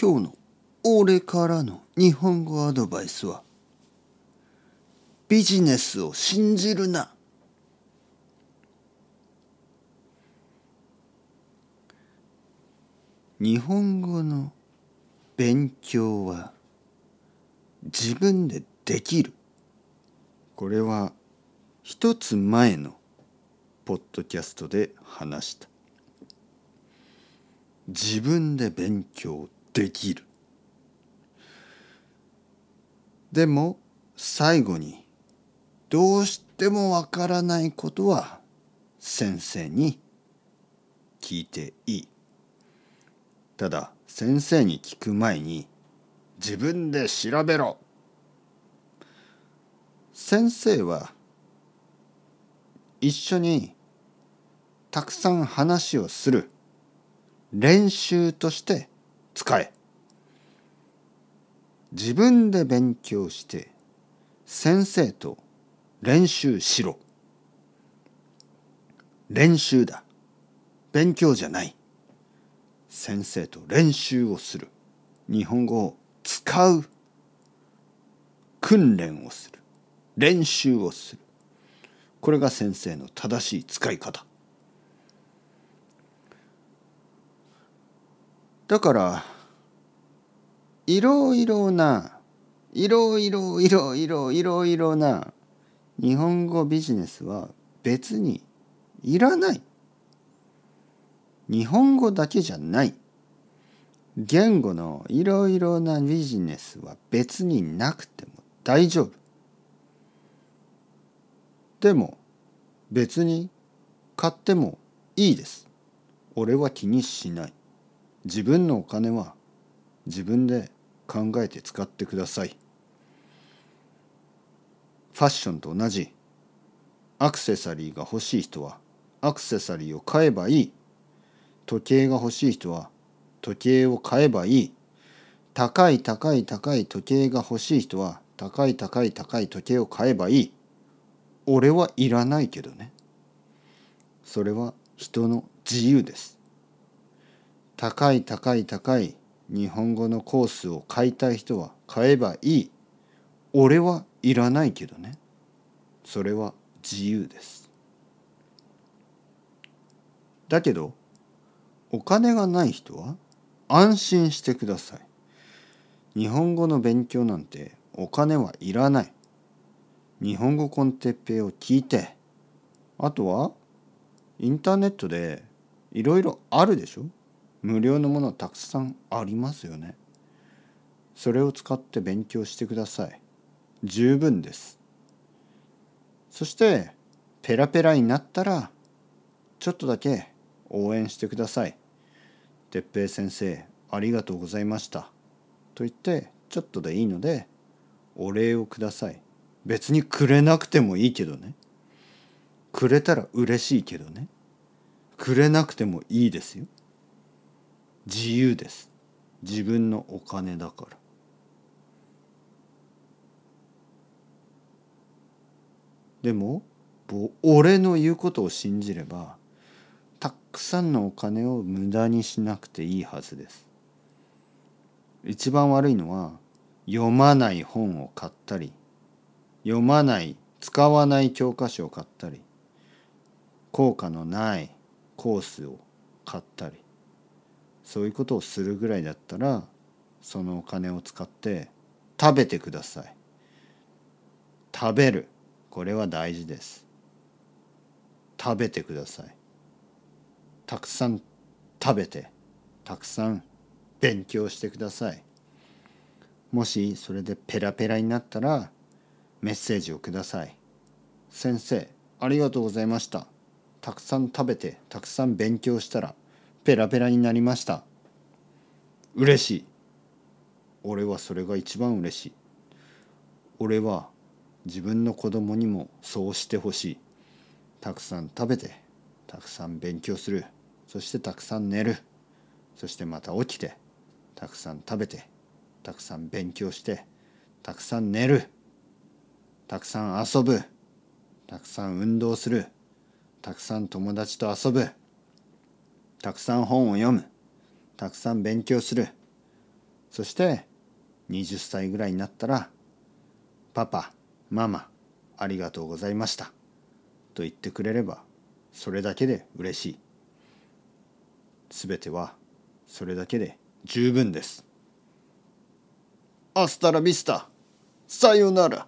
今日の俺からの日本語アドバイスはビジネスを信じるな。日本語の勉強は自分でできる。これは一つ前のポッドキャストで話した。自分で勉強できる。でも最後にどうしてもわからないことは先生に聞いていい。ただ先生に聞く前に自分で調べろ。先生は一緒にたくさん話をする。練習として使え。自分で勉強して先生と練習しろ。練習だ。勉強じゃない。先生と練習をする。日本語を使う。訓練をする。練習をする。これが先生の正しい使い方。だからいろいろないろいろいろいろいろいろな日本語ビジネスは別にいらない。日本語だけじゃない。言語のいろいろなビジネスは別になくても大丈夫。でも別に買ってもいいです。俺は気にしない。自分のお金は自分で考えて使ってください。ファッションと同じ。アクセサリーが欲しい人はアクセサリーを買えばいい。時計が欲しい人は時計を買えばいい。高い高い高い時計が欲しい人は高い高い高い時計を買えばいい。俺はいらないけどね。それは人の自由です。高い高い高い日本語のコースを買いたい人は買えばいい。俺はいらないけどね。それは自由です。だけどお金がない人は安心してください。日本語の勉強なんてお金はいらない。日本語コンテッペを聞いて。あとはインターネットでいろいろあるでしょ。無料のものたくさんありますよね。それを使って勉強してください。十分です。そしてペラペラになったらちょっとだけ応援してください。哲平先生ありがとうございました。と言ってちょっとでいいのでお礼をください。別にくれなくてもいいけどね。くれたら嬉しいけどね。くれなくてもいいですよ。自由です。自分のお金だから。でも俺の言うことを信じればたくさんのお金を無駄にしなくていいはずです。一番悪いのは読まない本を買ったり読まない使わない教科書を買ったり効果のないコースを買ったり。そういうことをするぐらいだったらそのお金を使って食べてください。食べる。これは大事です。食べてください。たくさん食べてたくさん勉強してください。もしそれでペラペラになったらメッセージをください。先生ありがとうございました。たくさん食べてたくさん勉強したらペラペラになりました。嬉しい。俺はそれが一番嬉しい。俺は自分の子供にもそうしてほしい。たくさん食べてたくさん勉強する。そしてたくさん寝る。そしてまた起きてたくさん食べてたくさん勉強してたくさん寝る。たくさん遊ぶ。たくさん運動する。たくさん友達と遊ぶ。たくさん本を読む。たくさん勉強する。そして20歳ぐらいになったら「パパママありがとうございました」と言ってくれればそれだけで嬉しい。全てはそれだけで十分です。アスタラビスタさよなら。